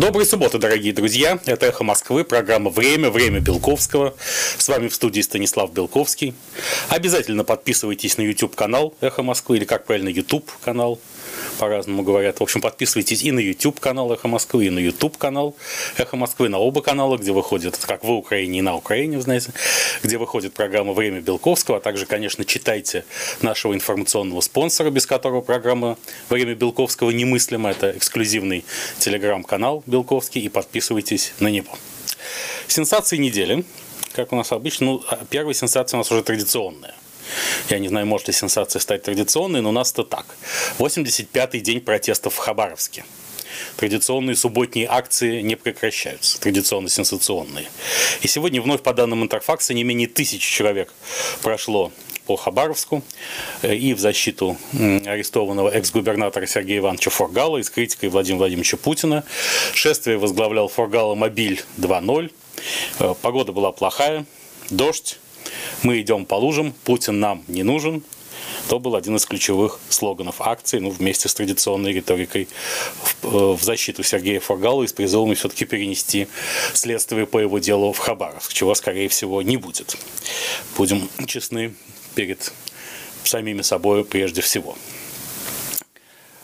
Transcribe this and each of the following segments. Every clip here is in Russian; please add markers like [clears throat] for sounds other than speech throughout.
Доброй субботы, дорогие друзья. Это «Эхо Москвы», программа «Время», «Время Белковского». С вами в студии Станислав Белковский. Обязательно подписывайтесь на YouTube-канал «Эхо Москвы» или, как правильно, YouTube-канал по-разному говорят. В общем, подписывайтесь и на YouTube канал Эхо Москвы, и на YouTube канал Эхо Москвы, на оба канала, где выходит, как в Украине и на Украине, вы знаете, где выходит программа «Время Белковского», а также, конечно, читайте нашего информационного спонсора, без которого программа «Время Белковского» немыслима. Это эксклюзивный телеграм-канал Белковский, и подписывайтесь на него. Сенсации недели, как у нас обычно, ну, а первая сенсация у нас уже традиционная. Я не знаю, может ли сенсация стать традиционной, но у нас это так. 85-й день протестов в Хабаровске. Традиционные субботние акции не прекращаются, традиционно сенсационные. И сегодня вновь по данным Интерфакса не менее тысячи человек прошло по Хабаровску э, и в защиту арестованного экс-губернатора Сергея Ивановича Форгала и с критикой Владимира Владимировича Путина. Шествие возглавлял Форгала Мобиль 2.0. Э, погода была плохая, дождь, мы идем по лужам, Путин нам не нужен, то был один из ключевых слоганов акции, ну, вместе с традиционной риторикой в, э, в защиту Сергея Фургала и с призывом все-таки перенести следствие по его делу в Хабаровск, чего, скорее всего, не будет. Будем честны перед самими собой прежде всего.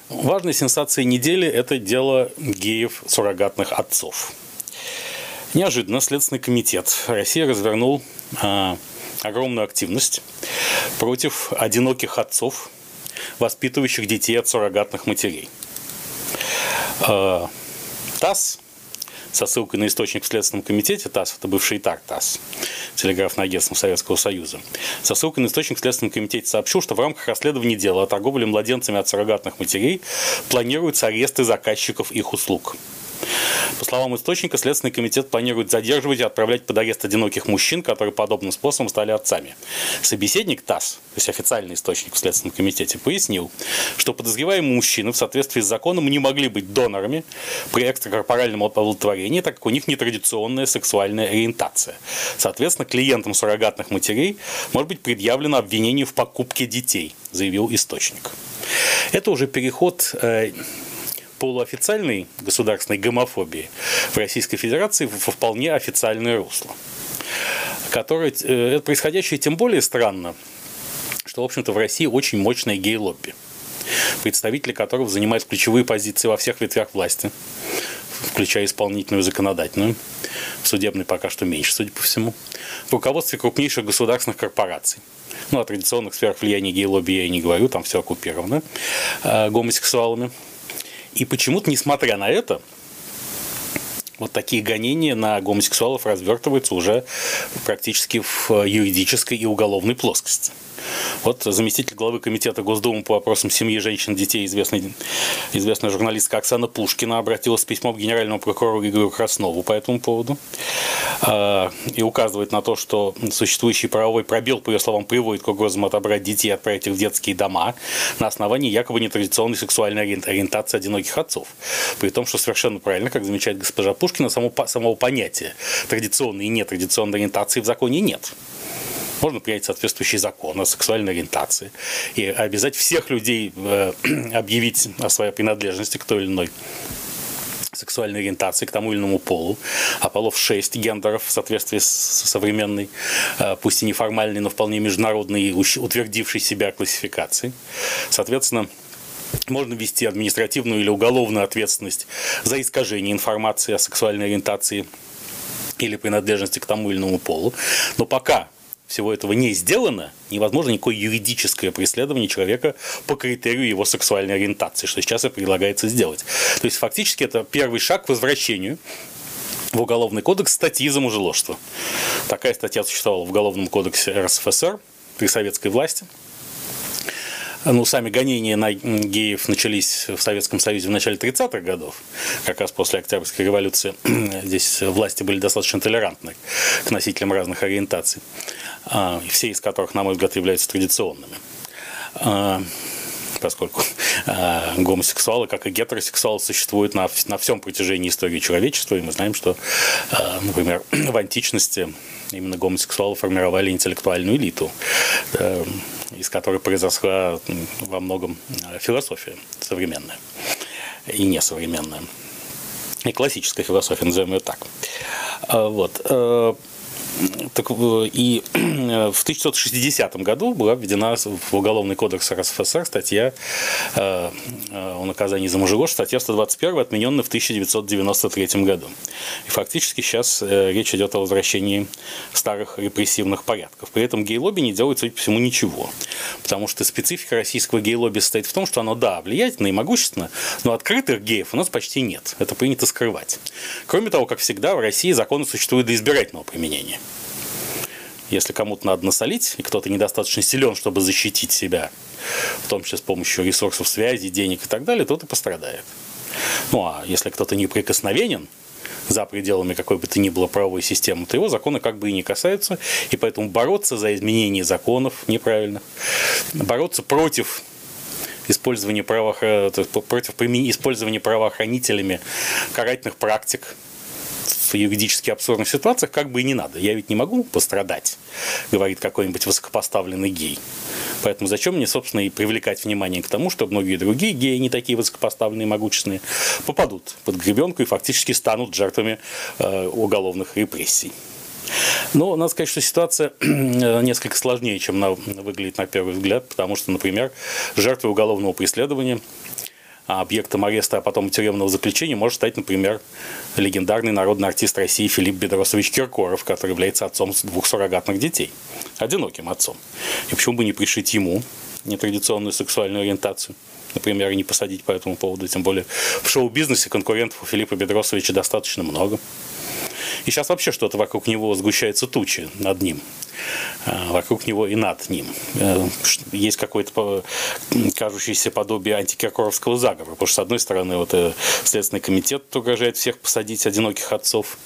Важной сенсацией недели – это дело геев суррогатных отцов. Неожиданно Следственный комитет России развернул а, огромную активность против одиноких отцов, воспитывающих детей от суррогатных матерей. Э, ТАСС со ссылкой на источник в Следственном комитете, ТАСС, это бывший ТАР ТАСС, телеграфное агентство Советского Союза, со ссылкой на источник в Следственном комитете сообщил, что в рамках расследования дела о торговле младенцами от суррогатных матерей планируются аресты заказчиков их услуг. По словам источника, Следственный комитет планирует задерживать и отправлять под арест одиноких мужчин, которые подобным способом стали отцами. Собеседник ТАСС, то есть официальный источник в Следственном комитете, пояснил, что подозреваемые мужчины в соответствии с законом не могли быть донорами при экстракорпоральном оплодотворении, так как у них нетрадиционная сексуальная ориентация. Соответственно, клиентам суррогатных матерей может быть предъявлено обвинение в покупке детей, заявил источник. Это уже переход э, полуофициальной государственной гомофобии в Российской Федерации во вполне официальное русло. Которое, э, это происходящее тем более странно, что, в общем-то, в России очень мощное гей-лобби, представители которого занимают ключевые позиции во всех ветвях власти, включая исполнительную и законодательную, судебной пока что меньше, судя по всему, в руководстве крупнейших государственных корпораций. Ну, о традиционных сферах влияния гей-лобби я и не говорю, там все оккупировано э, гомосексуалами. И почему-то, несмотря на это, вот такие гонения на гомосексуалов развертываются уже практически в юридической и уголовной плоскости. Вот заместитель главы комитета Госдумы по вопросам семьи, женщин, детей, известный, известная журналистка Оксана Пушкина обратилась с письмом к генеральному прокурору Игорю Краснову по этому поводу а, и указывает на то, что существующий правовой пробел, по ее словам, приводит к угрозам отобрать детей и отправить их в детские дома на основании якобы нетрадиционной сексуальной ориентации одиноких отцов. При том, что совершенно правильно, как замечает госпожа Пушкина, само, самого понятия традиционной и нетрадиционной ориентации в законе нет. Можно принять соответствующий закон о сексуальной ориентации и обязать всех людей э, [clears throat] объявить о своей принадлежности к той или иной сексуальной ориентации к тому или иному полу, а полов 6 гендеров в соответствии с современной, э, пусть и неформальной, но вполне международной утвердившей себя классификацией. Соответственно, можно ввести административную или уголовную ответственность за искажение информации о сексуальной ориентации или принадлежности к тому или иному полу. Но пока всего этого не сделано, невозможно никакое юридическое преследование человека по критерию его сексуальной ориентации, что сейчас и предлагается сделать. То есть фактически это первый шаг к возвращению в Уголовный кодекс статьи за мужеложство. Такая статья существовала в Уголовном кодексе РСФСР при советской власти – ну, сами гонения на геев начались в Советском Союзе в начале 30-х годов, как раз после Октябрьской революции. Здесь власти были достаточно толерантны к носителям разных ориентаций, все из которых, на мой взгляд, являются традиционными а, поскольку э, гомосексуалы, как и гетеросексуалы, существуют на, на всем протяжении истории человечества, и мы знаем, что, э, например, [clears throat] в античности именно гомосексуалы формировали интеллектуальную элиту. Э, из которой произошла во многом э, философия современная и несовременная. и классическая философия, назовем ее так. А, вот. Э, так, и в 1960 году была введена в Уголовный кодекс РСФСР статья э, о наказании за мужеложь, статья 121, отмененная в 1993 году. И фактически сейчас э, речь идет о возвращении старых репрессивных порядков. При этом гей-лобби не делает, судя по всему, ничего. Потому что специфика российского гей-лобби состоит в том, что оно, да, влиятельно и могущественно, но открытых геев у нас почти нет. Это принято скрывать. Кроме того, как всегда, в России законы существуют для избирательного применения. Если кому-то надо насолить, и кто-то недостаточно силен, чтобы защитить себя, в том числе с помощью ресурсов связи, денег и так далее, тот и пострадает. Ну а если кто-то неприкосновенен, за пределами какой бы то ни было правовой системы, то его законы как бы и не касаются, и поэтому бороться за изменение законов неправильно, бороться против использования, правоох... против использования правоохранителями карательных практик в юридически абсурдных ситуациях как бы и не надо. Я ведь не могу пострадать, говорит какой-нибудь высокопоставленный гей. Поэтому зачем мне, собственно, и привлекать внимание к тому, что многие другие геи, не такие высокопоставленные могущественные, попадут под гребенку и фактически станут жертвами э, уголовных репрессий. Но надо сказать, что ситуация [clears throat] несколько сложнее, чем она выглядит на первый взгляд, потому что, например, жертвой уголовного преследования объектом ареста, а потом тюремного заключения может стать, например, легендарный народный артист России Филипп Бедросович Киркоров, который является отцом двух суррогатных детей, одиноким отцом. И почему бы не пришить ему нетрадиционную сексуальную ориентацию? например, не посадить по этому поводу. Тем более в шоу-бизнесе конкурентов у Филиппа Бедросовича достаточно много. И сейчас вообще что-то вокруг него сгущается тучи над ним. А, вокруг него и над ним. Э, есть какое-то кажущееся подобие антикиркоровского заговора. Потому что, с одной стороны, вот э, Следственный комитет угрожает всех посадить одиноких отцов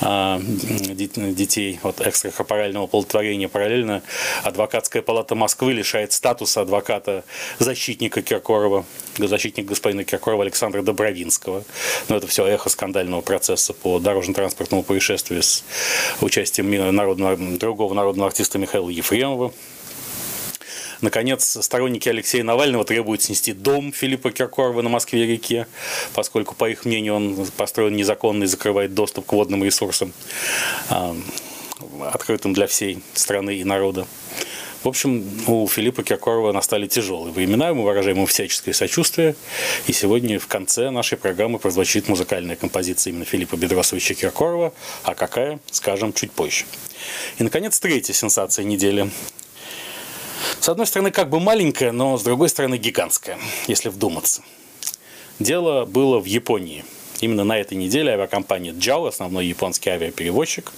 а, детей от экстракорпорального оплодотворения. Параллельно адвокатская палата Москвы лишает статуса адвоката-защитника Киркорова, защитник господина Киркорова Александра Добровинского. Но это все эхо скандального процесса по дорожно-транспортному происшествию с участием народного, другого народного народного артиста Михаила Ефремова. Наконец, сторонники Алексея Навального требуют снести дом Филиппа Киркорова на Москве-реке, поскольку, по их мнению, он построен незаконно и закрывает доступ к водным ресурсам, а, открытым для всей страны и народа. В общем, у Филиппа Киркорова настали тяжелые времена, мы выражаем ему всяческое сочувствие. И сегодня в конце нашей программы прозвучит музыкальная композиция именно Филиппа Бедросовича Киркорова, а какая, скажем, чуть позже. И, наконец, третья сенсация недели. С одной стороны, как бы маленькая, но с другой стороны, гигантская, если вдуматься. Дело было в Японии. Именно на этой неделе авиакомпания JAL, основной японский авиаперевозчик,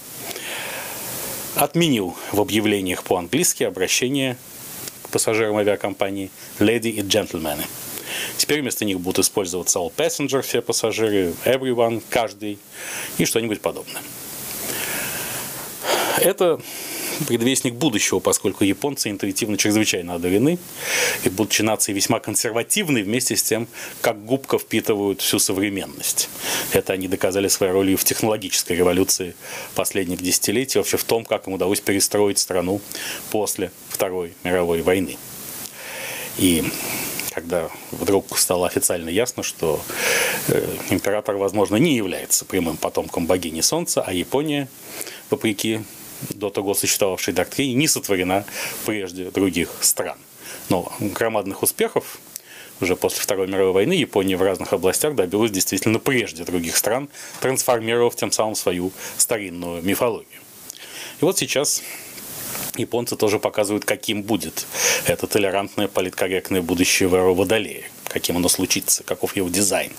отменил в объявлениях по-английски обращение к пассажирам авиакомпании «Lady и джентльмены». Теперь вместо них будут использоваться all passenger, все пассажиры, everyone, каждый и что-нибудь подобное. Это предвестник будущего, поскольку японцы интуитивно чрезвычайно одарены и, будучи нацией весьма консервативной, вместе с тем, как губка впитывают всю современность. Это они доказали своей ролью в технологической революции последних десятилетий, вообще в том, как им удалось перестроить страну после Второй мировой войны. И когда вдруг стало официально ясно, что э, император, возможно, не является прямым потомком богини Солнца, а Япония, вопреки до того существовавшей доктрине не сотворена прежде других стран. Но громадных успехов уже после Второй мировой войны Япония в разных областях добилась действительно прежде других стран, трансформировав тем самым свою старинную мифологию. И вот сейчас японцы тоже показывают, каким будет это толерантное, политкорректное будущее Водолея каким оно случится, каков его дизайн.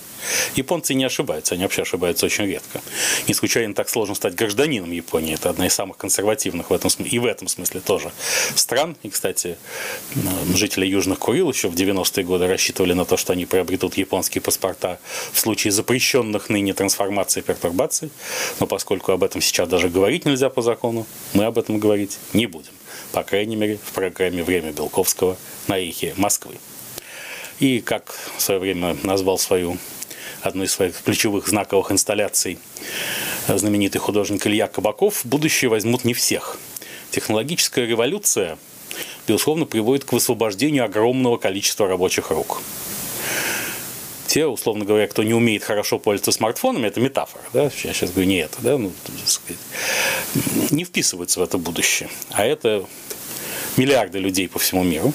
Японцы не ошибаются, они вообще ошибаются очень редко. Не случайно так сложно стать гражданином Японии. Это одна из самых консервативных в этом смысле, и в этом смысле тоже стран. И, кстати, жители Южных Курил еще в 90-е годы рассчитывали на то, что они приобретут японские паспорта в случае запрещенных ныне трансформаций и пертурбаций. Но поскольку об этом сейчас даже говорить нельзя по закону, мы об этом говорить не будем. По крайней мере, в программе «Время Белковского» на эхе Москвы. И, как в свое время назвал свою одну из своих ключевых знаковых инсталляций знаменитый художник Илья Кабаков, будущее возьмут не всех. Технологическая революция, безусловно, приводит к высвобождению огромного количества рабочих рук. те, условно говоря, кто не умеет хорошо пользоваться смартфонами, это метафора, да, я сейчас говорю не это, да, ну, сказать, не вписываются в это будущее. А это миллиарды людей по всему миру.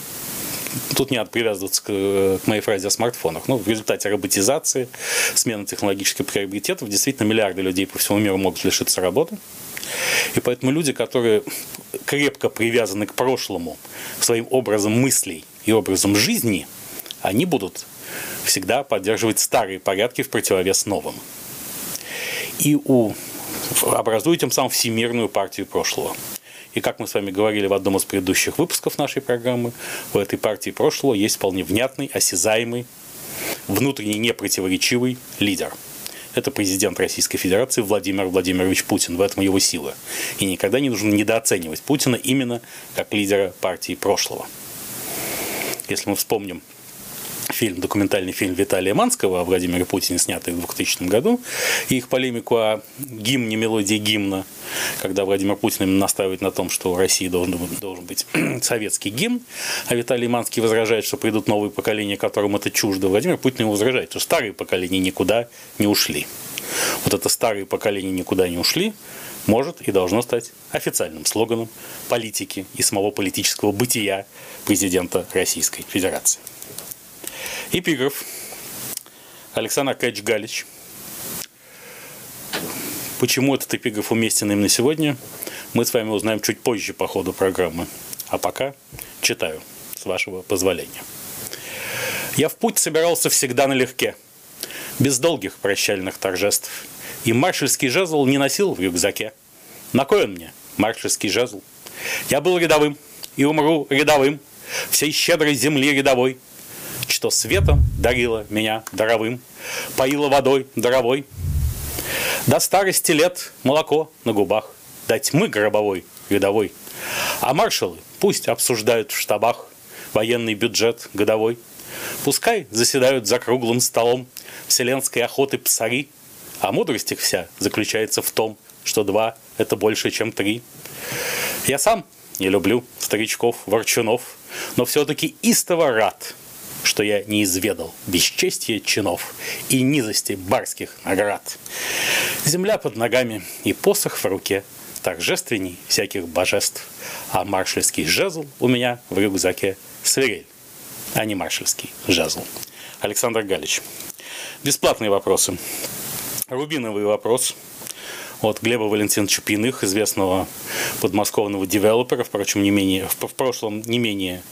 Тут не надо привязываться к, к моей фразе о смартфонах. Ну, в результате роботизации, смены технологических приоритетов, действительно миллиарды людей по всему миру могут лишиться работы. И поэтому люди, которые крепко привязаны к прошлому своим образом мыслей и образом жизни, они будут всегда поддерживать старые порядки в противовес новым. И у, образуют тем самым всемирную партию прошлого. И как мы с вами говорили в одном из предыдущих выпусков нашей программы, у этой партии прошлого есть вполне внятный, осязаемый, внутренне непротиворечивый лидер. Это президент Российской Федерации Владимир Владимирович Путин. В этом его сила. И никогда не нужно недооценивать Путина именно как лидера партии прошлого. Если мы вспомним фильм, документальный фильм Виталия Манского о Владимире Путине, снятый в 2000 году, и их полемику о гимне, мелодии гимна, когда Владимир Путин настаивает на том, что в России должен, должен быть [clears throat] советский гимн, а Виталий Манский возражает, что придут новые поколения, которым это чуждо. Владимир Путин ему возражает, что старые поколения никуда не ушли. Вот это старые поколения никуда не ушли, может и должно стать официальным слоганом политики и самого политического бытия президента Российской Федерации. Эпиграф. Александр Аркадьевич Галич. Почему этот эпиграф уместен именно сегодня, мы с вами узнаем чуть позже по ходу программы. А пока читаю, с вашего позволения. Я в путь собирался всегда налегке, без долгих прощальных торжеств. И маршальский жезл не носил в рюкзаке. На кой он мне, маршальский жезл? Я был рядовым и умру рядовым, всей щедрой земли рядовой – что светом дарила меня даровым, поила водой даровой. До старости лет молоко на губах, до тьмы гробовой, рядовой. А маршалы пусть обсуждают в штабах военный бюджет годовой. Пускай заседают за круглым столом вселенской охоты псари, а мудрость их вся заключается в том, что два – это больше, чем три. Я сам не люблю старичков, ворчунов, но все-таки истово рад – что я не изведал бесчестия чинов и низости барских наград. Земля под ногами и посох в руке, торжественней всяких божеств, а маршальский жезл у меня в рюкзаке свирель, а не маршальский жезл. Александр Галич. Бесплатные вопросы. Рубиновый вопрос – от Глеба Валентиновича Пиных, известного подмосковного девелопера, впрочем, не менее, в, в прошлом не менее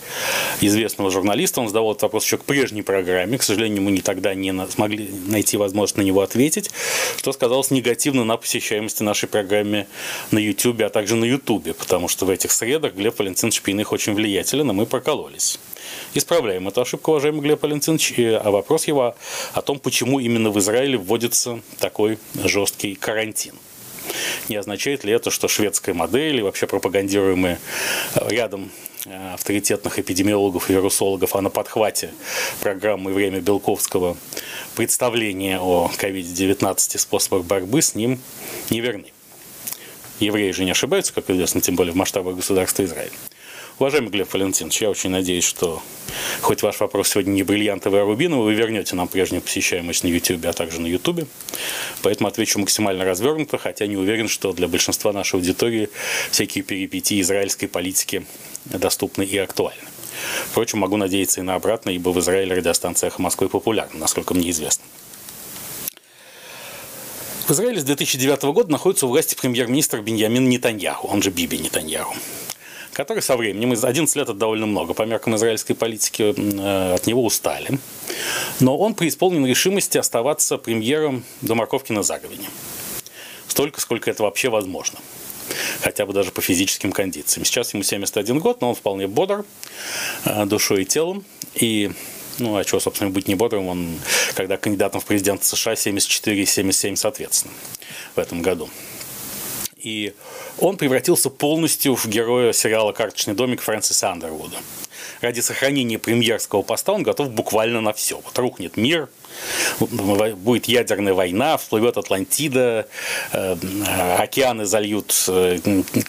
известного журналиста. Он задавал этот вопрос еще к прежней программе. К сожалению, мы не тогда не на, смогли найти возможность на него ответить, что сказалось негативно на посещаемости нашей программы на YouTube, а также на YouTube, потому что в этих средах Глеб Валентинович Пиных очень влиятелен, и мы прокололись. Исправляем эту ошибку, уважаемый Глеб Валентинович. А вопрос его о том, почему именно в Израиле вводится такой жесткий карантин. Не означает ли это, что шведская модель и вообще пропагандируемые э, рядом э, авторитетных эпидемиологов и вирусологов, а на подхвате программы «Время Белковского» представления о COVID-19 и способах борьбы с ним неверны. Евреи же не ошибаются, как известно, тем более в масштабах государства Израиль. Уважаемый Глеб Валентинович, я очень надеюсь, что хоть ваш вопрос сегодня не бриллиантовый, а рубиновый, вы вернете нам прежнюю посещаемость на YouTube, а также на YouTube. Поэтому отвечу максимально развернуто, хотя не уверен, что для большинства нашей аудитории всякие перипетии израильской политики доступны и актуальны. Впрочем, могу надеяться и на обратное, ибо в Израиле радиостанция «Эхо Москвы» популярна, насколько мне известно. В Израиле с 2009 года находится у власти премьер-министр Беньямин Нетаньяху, он же Биби Нетаньяху который со временем, 11 лет это довольно много, по меркам израильской политики э, от него устали. Но он преисполнен решимости оставаться премьером до морковки на заговине. Столько, сколько это вообще возможно. Хотя бы даже по физическим кондициям. Сейчас ему 71 год, но он вполне бодр э, душой и телом. И ну, а чего, собственно, быть не бодрым, он, когда кандидатом в президенты США 74 и 77, соответственно, в этом году и он превратился полностью в героя сериала «Карточный домик» Фрэнсиса Андервуда. Ради сохранения премьерского поста он готов буквально на все. Вот рухнет мир, будет ядерная война, всплывет Атлантида, э, океаны зальют э,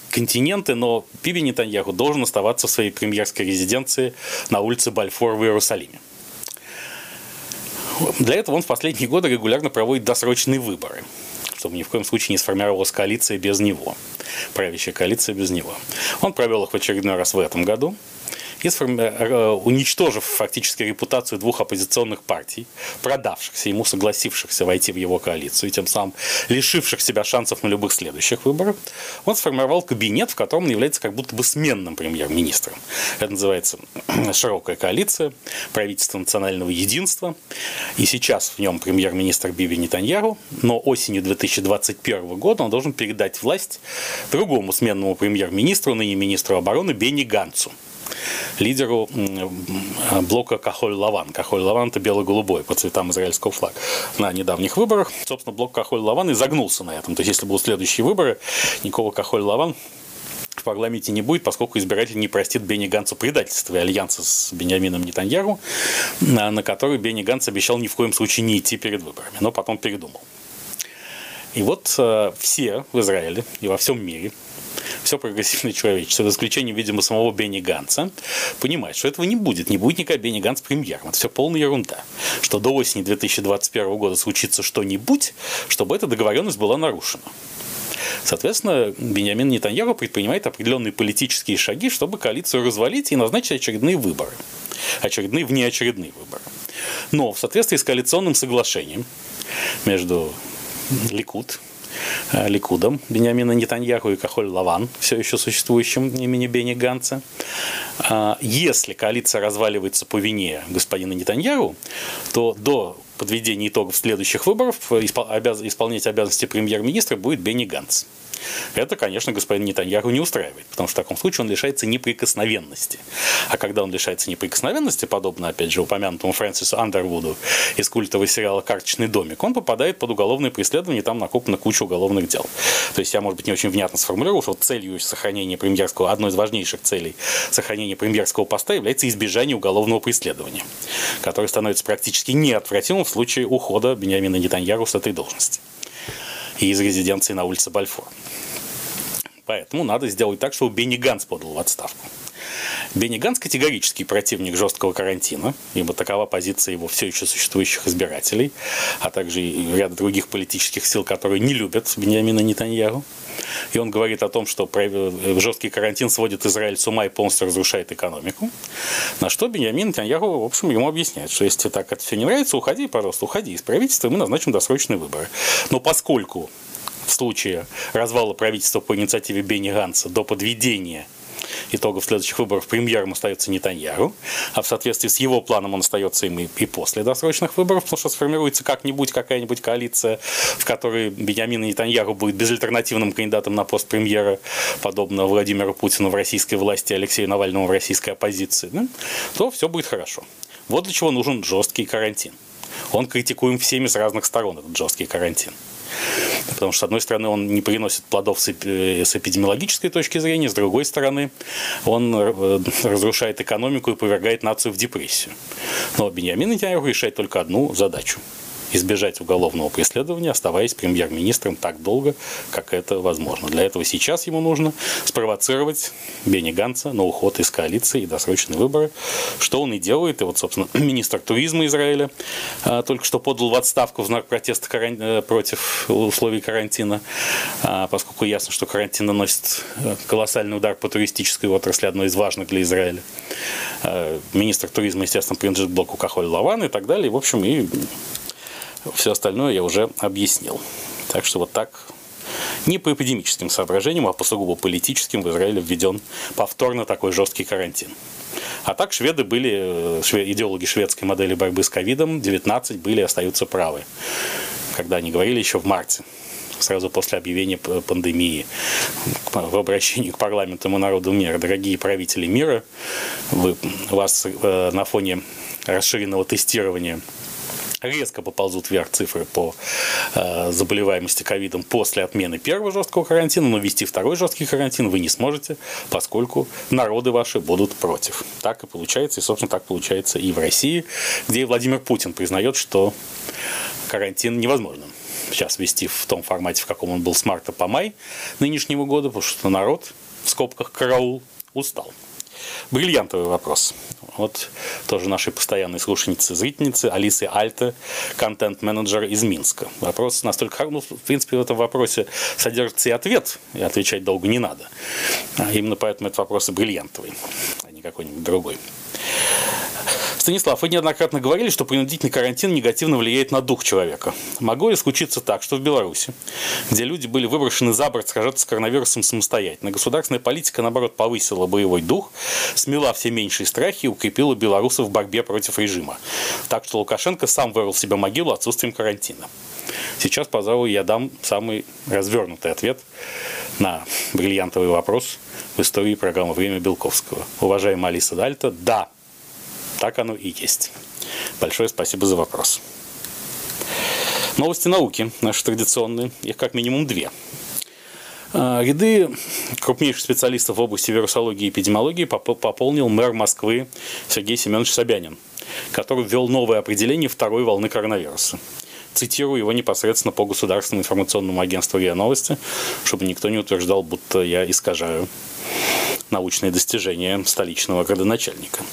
континенты, но Биби Нетаньяху должен оставаться в своей премьерской резиденции на улице Бальфор в Иерусалиме. Для этого он в последние годы регулярно проводит досрочные выборы, чтобы ни в коем случае не сформировалась коалиция без него, правящая коалиция без него. Он провел их в очередной раз в этом году – и э, уничтожив фактически репутацию двух оппозиционных партий, продавшихся ему, согласившихся войти в его коалицию, и тем самым лишивших себя шансов на любых следующих выборах, он сформировал кабинет, в котором он является как будто бы сменным премьер-министром. Это называется [clears throat] широкая коалиция, правительство национального единства. И сейчас в нем премьер-министр Биби Нетаньяру, но осенью 2021 года он должен передать власть другому сменному премьер-министру, ныне министру обороны Бенни Ганцу лидеру блока Кахоль-Лаван. Кахоль-Лаван – это бело-голубой по цветам израильского флага. На недавних выборах, собственно, блок Кахоль-Лаван загнулся на этом. То есть, если будут следующие выборы, никакого Кахоль-Лаван в парламенте не будет, поскольку избиратель не простит Бенни Гансу предательства и альянса с Бениамином Нетаньяру, на который Бенни Ганс обещал ни в коем случае не идти перед выборами, но потом передумал. И вот э, все в Израиле и во всем мире все прогрессивное человечество, за исключением, видимо, самого Бенни Ганса, понимает, что этого не будет. Не будет никакой Бенни Ганс премьером. Это все полная ерунда. Что до осени 2021 года случится что-нибудь, чтобы эта договоренность была нарушена. Соответственно, Бенjamin Нетаньяху предпринимает определенные политические шаги, чтобы коалицию развалить и назначить очередные выборы. Очередные внеочередные выборы. Но в соответствии с коалиционным соглашением между Ликут, Ликудом Бениамина Нетаньяху и Кахоль Лаван, все еще существующим имени Бени Ганца. А, если коалиция разваливается по вине господина Нетаньяху, то до подведения итогов следующих выборов исполнять обязанности премьер-министра будет Бенни Ганц. Это, конечно, господин Нетаньяху не устраивает, потому что в таком случае он лишается неприкосновенности. А когда он лишается неприкосновенности, подобно, опять же, упомянутому Фрэнсису Андервуду из культового сериала «Карточный домик», он попадает под уголовное преследование, там накоплена куча уголовных дел. То есть я, может быть, не очень внятно сформулировал, что целью сохранения премьерского, одной из важнейших целей сохранения премьерского поста является избежание уголовного преследования, которое становится практически неотвратимым в случае ухода Бениамина Нетаньяру с этой должности и из резиденции на улице Бальфор. Поэтому надо сделать так, чтобы Бенни Ганс подал в отставку. Бенни Ганс категорический противник жесткого карантина, ибо такова позиция его все еще существующих избирателей, а также и ряд других политических сил, которые не любят Бениамина Нетаньяху. И он говорит о том, что жесткий карантин сводит Израиль с ума и полностью разрушает экономику. На что Беньямин Нетаньяху, в общем, ему объясняет, что если так это все не нравится, уходи, пожалуйста, уходи из правительства, и мы назначим досрочные выборы. Но поскольку в случае развала правительства по инициативе Бенни Ганса до подведения итогов следующих выборов премьером остается Нетаньяру, а в соответствии с его планом он остается им и, и после досрочных выборов, потому что сформируется как-нибудь какая-нибудь коалиция, в которой Беньямин Нетаньяру будет безальтернативным кандидатом на пост премьера, подобно Владимиру Путину в российской власти, Алексею Навальному в российской оппозиции, да, то все будет хорошо. Вот для чего нужен жесткий карантин. Он критикуем всеми с разных сторон, этот жесткий карантин. Потому что, с одной стороны, он не приносит плодов с эпидемиологической точки зрения, с другой стороны, он э, разрушает экономику и повергает нацию в депрессию. Но Беньямин Нетаньяху решает только одну задачу – избежать уголовного преследования, оставаясь премьер-министром так долго, как это возможно. Для этого сейчас ему нужно спровоцировать Бенни Ганца на уход из коалиции и досрочные выборы, что он и делает. И вот, собственно, [clears throat] министр туризма Израиля а, только что подал в отставку в знак протеста каран... Э, против условий карантина, а, поскольку ясно, что карантин наносит э, колоссальный удар по туристической отрасли, одной из важных для Израиля. А, министр туризма, естественно, принадлежит блоку Кахоль Лаван и так далее. В общем, и все остальное я уже объяснил. Так что вот так не по эпидемическим соображениям, а по сугубо политическим в Израиле введен повторно такой жесткий карантин. А так шведы были, э, идеологи шведской модели борьбы с ковидом, 19 были и остаются правы. Когда они говорили еще в марте, сразу после объявления пандемии, в обращении к парламенту и народу мира. Дорогие правители мира, вы, вас э, на фоне расширенного тестирования резко поползут вверх цифры по э, заболеваемости ковидом после отмены первого жесткого карантина, но ввести второй жесткий карантин вы не сможете, поскольку народы ваши будут против. Так и получается, и, собственно, так получается и в России, где Владимир Путин признает, что карантин невозможным сейчас вести в том формате, в каком он был с марта по май нынешнего года, потому что народ, в скобках караул, устал. Бриллиантовый вопрос. Вот тоже нашей постоянной слушательницы, зрительницы Алисы Альте, контент-менеджер из Минска. Вопрос настолько, ну, в принципе, в этом вопросе содержится и ответ, и отвечать долго не надо. А именно поэтому этот вопрос и бриллиантовый, а не какой-нибудь другой. Станислав, вы неоднократно говорили, что принудительный карантин негативно влияет на дух человека. Могло ли случиться так, что в Беларуси, где люди были выброшены за борт сражаться с коронавирусом самостоятельно, государственная политика, наоборот, повысила боевой дух, смела все меньшие страхи и укрепила белорусов в борьбе против режима. Так что Лукашенко сам вырвал себе могилу отсутствием карантина. Сейчас, пожалуй, я дам самый развернутый ответ на бриллиантовый вопрос в истории программы «Время Белковского». Уважаемая Алиса Дальта, да, так оно и есть. Большое спасибо за вопрос. Новости науки наши традиционные. Их как минимум две. А, ряды крупнейших специалистов в области вирусологии и эпидемиологии пополнил мэр Москвы Сергей Семенович Собянин, который ввел новое определение второй волны коронавируса. Цитирую его непосредственно по государственному информационному агентству РИА Новости, чтобы никто не утверждал, будто я искажаю научные достижения столичного градоначальника.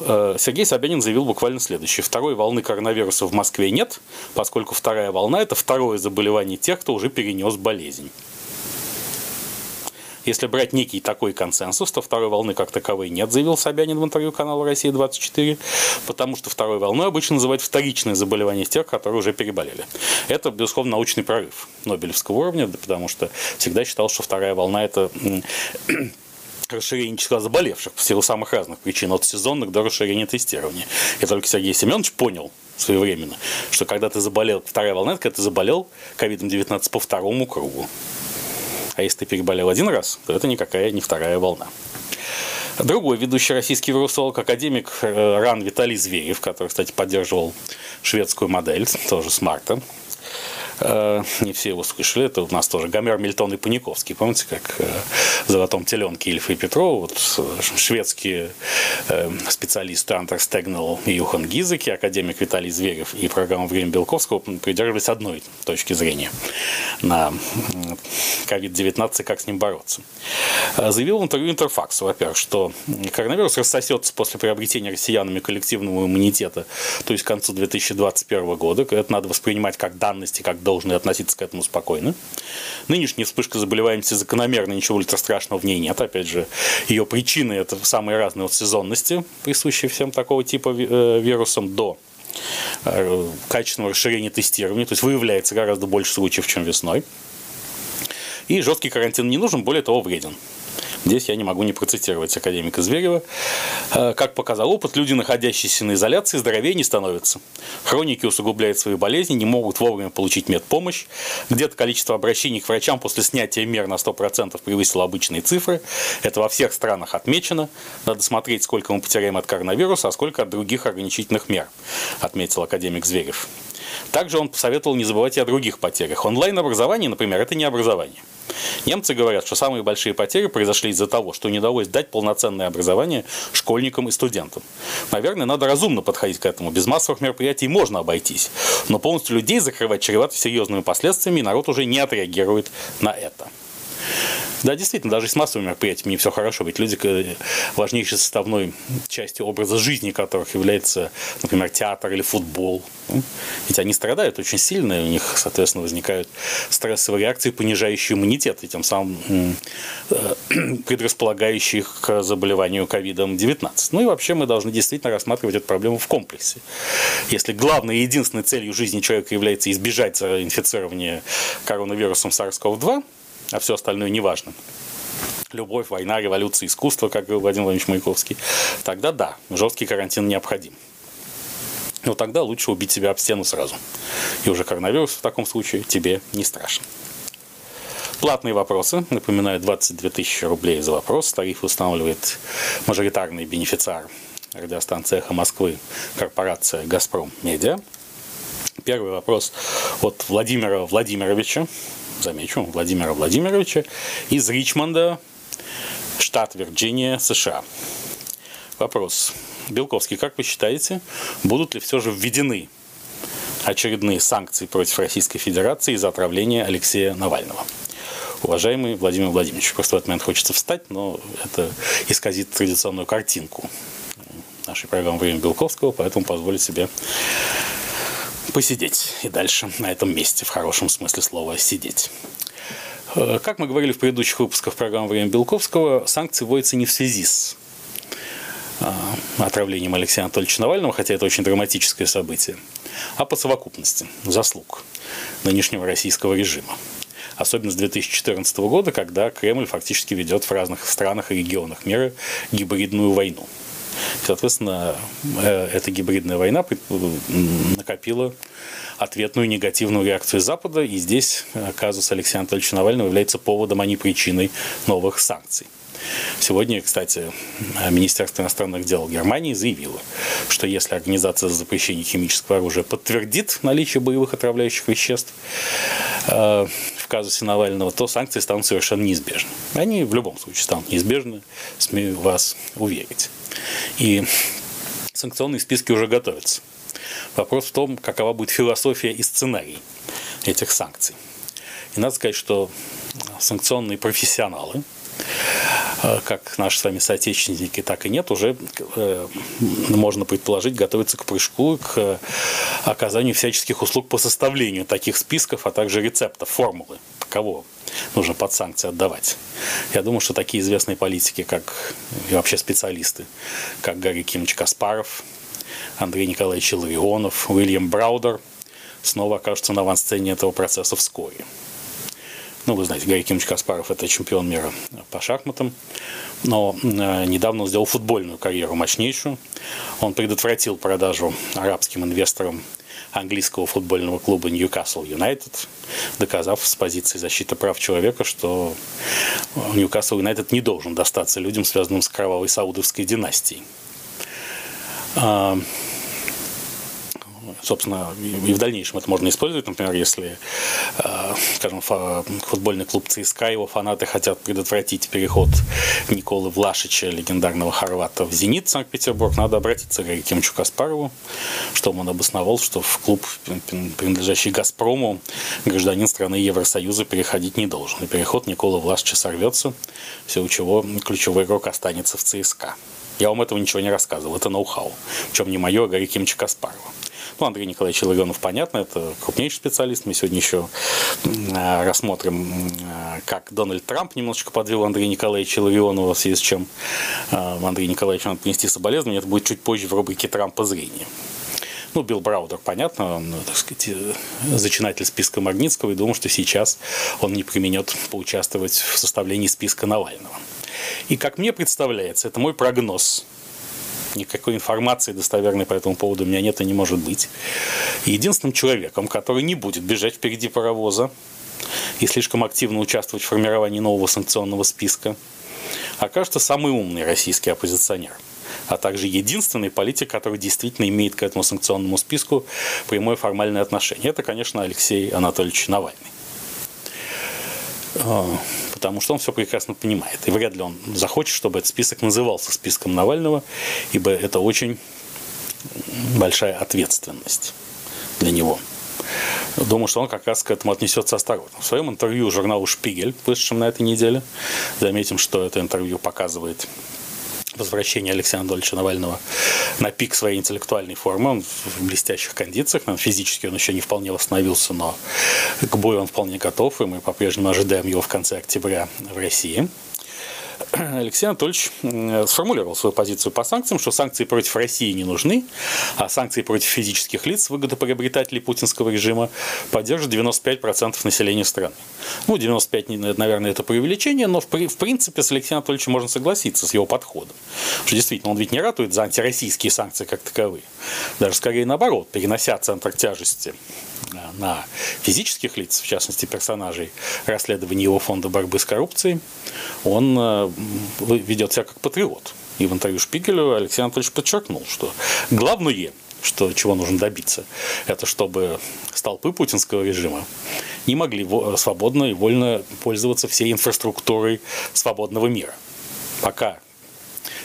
Э, Сергей Собянин заявил буквально следующее. Второй волны коронавируса в Москве нет, поскольку вторая волна – это второе заболевание тех, кто уже перенес болезнь. Если брать некий такой консенсус, то второй волны как таковой нет, заявил Собянин в интервью канала «Россия-24», потому что второй волной обычно называют вторичное заболевание тех, которые уже переболели. Это, безусловно, научный прорыв Нобелевского уровня, потому что всегда считал, что вторая волна – это расширение числа заболевших в силу самых разных причин, от сезонных до расширения тестирования. И только Сергей Семенович понял своевременно, что когда ты заболел, вторая волна, это когда ты заболел ковидом-19 по второму кругу. А если ты переболел один раз, то это никакая не вторая волна. Другой ведущий российский вирусолог, академик э, РАН Виталий Зверев, который, кстати, поддерживал шведскую модель, тоже с марта, Э, не все его слышали, это у нас тоже Гомер, Мильтон и Паниковский. Помните, как э, в «Золотом теленке» Ильфа и Петрова, вот э, шведские специалисты Антер Стегнел и Юхан Гизеки, академик Виталий Зверев и программа «Время Белковского» придерживались одной точки зрения на COVID-19 как с ним бороться. Заявил в интервью Интерфаксу, во-первых, что коронавирус рассосется после приобретения россиянами коллективного иммунитета, то есть к концу 2021 года. Это надо воспринимать как данности, как должны относиться к этому спокойно. Нынешняя вспышка заболеваемости закономерна, ничего ультрастрашного в ней нет. Опять же, ее причины это самые разные от сезонности, присущие всем такого типа э, вирусам, до э, качественного расширения тестирования, то есть выявляется гораздо больше случаев, чем весной. И жесткий карантин не нужен, более того, вреден. Здесь я не могу не процитировать академика Зверева. «Э, как показал опыт, люди, находящиеся на изоляции, здоровее не становятся. Хроники усугубляют свои болезни, не могут вовремя получить медпомощь. Где-то количество обращений к врачам после снятия мер на 100% превысило обычные цифры. Это во всех странах отмечено. Надо смотреть, сколько мы потеряем от коронавируса, а сколько от других ограничительных мер, отметил академик Зверев. Также он посоветовал не забывать и о других потерях. Онлайн-образование, например, это не образование. Немцы говорят, что самые большие потери произошли из-за того, что не удалось дать полноценное образование школьникам и студентам. Наверное, надо разумно подходить к этому. Без массовых мероприятий можно обойтись. Но полностью людей закрывать чревато серьезными последствиями, и народ уже не отреагирует на это. Да, действительно, даже с массовыми мероприятиями не все хорошо, ведь люди важнейшей составной частью образа жизни которых является, например, театр или футбол. Ведь они страдают очень сильно, и у них, соответственно, возникают стрессовые реакции, понижающие иммунитет, и тем самым э, [clears throat] предрасполагающие их к заболеванию ковидом-19. Ну и вообще мы должны действительно рассматривать эту проблему в комплексе. Если главной и единственной целью жизни человека является избежать инфицирования коронавирусом SARS-CoV-2, а все остальное не важно. Любовь, война, революция, искусство, как говорил Владимир Владимирович Маяковский, тогда да, жесткий карантин необходим. Но тогда лучше убить себя об стену сразу. И уже коронавирус в таком случае тебе не страшен. Платные вопросы. Напоминаю, 22 тысячи рублей за вопрос. Тариф устанавливает мажоритарный бенефициар радиостанции «Эхо Москвы» корпорация «Газпром Медиа». Первый вопрос от Владимира Владимировича замечу, Владимира Владимировича, из Ричмонда, штат Вирджиния, США. Вопрос. Белковский, как вы считаете, будут ли все же введены очередные санкции против Российской Федерации из-за отравления Алексея Навального? Уважаемый Владимир Владимирович, просто в этот момент хочется встать, но это исказит традиционную картинку нашей программы «Время Белковского», поэтому позволю себе посидеть и дальше на этом месте, в хорошем смысле слова «сидеть». Э, как мы говорили в предыдущих выпусках программы «Время Белковского», санкции вводятся не в связи с э, отравлением Алексея Анатольевича Навального, хотя это очень драматическое событие, а по совокупности заслуг нынешнего российского режима. Особенно с 2014 года, когда Кремль фактически ведет в разных странах и регионах мира гибридную войну. Соответственно, э, эта гибридная война накопила ответную негативную реакцию Запада, и здесь э, казус Алексея Анатольевича Навального является поводом, а не причиной новых санкций. Сегодня, кстати, Министерство иностранных дел Германии заявило, что если Организация за запрещение химического оружия подтвердит наличие боевых отравляющих веществ э, в казусе Навального, то санкции станут совершенно неизбежны. Они в любом случае станут неизбежны, смею вас уверить. И санкционные списки уже готовятся. Вопрос в том, какова будет философия и сценарий этих санкций. И надо сказать, что санкционные профессионалы, э, как наши с вами соотечественники, так и нет, уже э, можно предположить, готовятся к прыжку, к оказанию всяческих услуг по составлению таких списков, а также рецептов, формулы, кого нужно под санкции отдавать. Я думаю, что такие известные политики, как и вообще специалисты, как Гарри Кимович Каспаров, Андрей Николаевич Ларионов, Уильям Браудер снова окажутся на авансцене этого процесса вскоре. Ну, вы знаете, Гарри Кимович Каспаров – это чемпион мира по шахматам, но э, недавно он сделал футбольную карьеру мощнейшую. Он предотвратил продажу арабским инвесторам английского футбольного клуба Ньюкасл Юнайтед, доказав с позиции защиты прав человека, что Ньюкасл Юнайтед не должен достаться людям, связанным с кровавой саудовской династией. Собственно, и в дальнейшем это можно использовать. Например, если, а, скажем, футбольный клуб ЦСКА, его фанаты хотят предотвратить переход Николы Влашича, легендарного хорвата, в «Зенит» Санкт-Петербург, надо обратиться к Кимчу Каспарову, чтобы он обосновал, что в клуб, принадлежащий «Газпрому», гражданин страны Евросоюза переходить не должен. И переход Николы Влашича сорвется, все у чего ключевой игрок останется в ЦСКА. Я вам этого ничего не рассказывал, это ноу-хау. Причем не мое, а Гарри Кимовича Каспарова. Ну, Андрей Николаевич Илларионов, понятно, это крупнейший специалист. Мы сегодня еще э, рассмотрим, э, как Дональд Трамп немножечко подвел Андрея Николаевича Илларионова, в связи с чем э, Андрею Николаевичу надо принести соболезнования. Это будет чуть позже в рубрике «Трампа зрения». Ну, Билл Браудер, понятно, он, так сказать, зачинатель списка Магнитского, и думаю, что сейчас он не применет поучаствовать в составлении списка Навального. И как мне представляется, это мой прогноз, никакой информации достоверной по этому поводу у меня нет и не может быть. Единственным человеком, который не будет бежать впереди паровоза и слишком активно участвовать в формировании нового санкционного списка, окажется самый умный российский оппозиционер а также единственный политик, который действительно имеет к этому санкционному списку прямое формальное отношение. Это, конечно, Алексей Анатольевич Навальный. Потому что он все прекрасно понимает. И вряд ли он захочет, чтобы этот список назывался списком Навального, ибо это очень большая ответственность для него. Думаю, что он как раз к этому отнесется осторожно. В своем интервью журналу «Шпигель», вышедшем на этой неделе, заметим, что это интервью показывает возвращение Алексея Анатольевича Навального на пик своей интеллектуальной формы. Он в блестящих кондициях. Физически он еще не вполне восстановился, но к бою он вполне готов, и мы по-прежнему ожидаем его в конце октября в России. [clears throat] Алексей Анатольевич сформулировал свою позицию по санкциям, что санкции против России не нужны, а санкции против физических лиц, выгодоприобретателей путинского режима, поддержит 95% населения страны. Ну, 95, наверное, это преувеличение, но в, в принципе с Алексеем Анатольевичем можно согласиться с его подходом. Что действительно, он ведь не ратует за антироссийские санкции как таковые. Даже скорее наоборот, перенося центр тяжести на физических лиц, в частности персонажей расследования его фонда борьбы с коррупцией, он э, ведет себя как патриот. И в интервью Шпигелю Алексей Анатольевич подчеркнул, что главное, что, чего нужно добиться, это чтобы столпы путинского режима не могли свободно и вольно пользоваться всей инфраструктурой свободного мира. Пока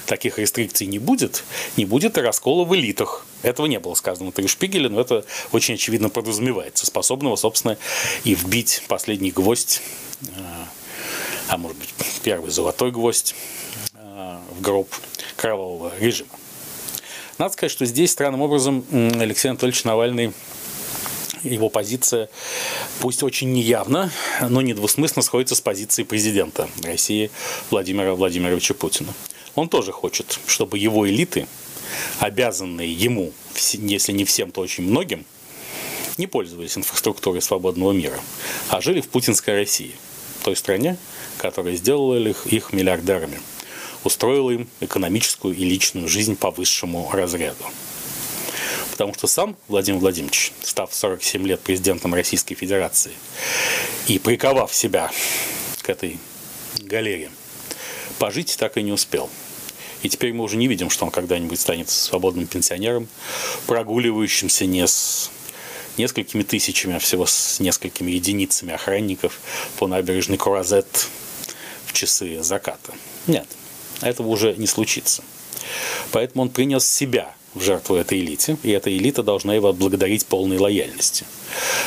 таких рестрикций не будет, не будет и раскола в элитах. Этого не было сказано в Шпигеле, но это очень очевидно подразумевается. Способного, собственно, и вбить последний гвоздь, а, а может быть первый золотой гвоздь а, в гроб кровавого режима. Надо сказать, что здесь странным образом Алексей Анатольевич Навальный его позиция, пусть очень неявно, но недвусмысленно сходится с позицией президента России Владимира Владимировича Путина. Он тоже хочет, чтобы его элиты, обязанные ему, если не всем, то очень многим, не пользовались инфраструктурой свободного мира, а жили в путинской России, той стране, которая сделала их, их миллиардерами, устроила им экономическую и личную жизнь по высшему разряду. Потому что сам Владимир Владимирович, став 47 лет президентом Российской Федерации и приковав себя к этой галере, пожить так и не успел. И теперь мы уже не видим, что он когда-нибудь станет свободным пенсионером, прогуливающимся не с несколькими тысячами, а всего с несколькими единицами охранников по набережной Куразет в часы заката. Нет, этого уже не случится. Поэтому он принес себя в жертву этой элите, и эта элита должна его отблагодарить полной лояльности.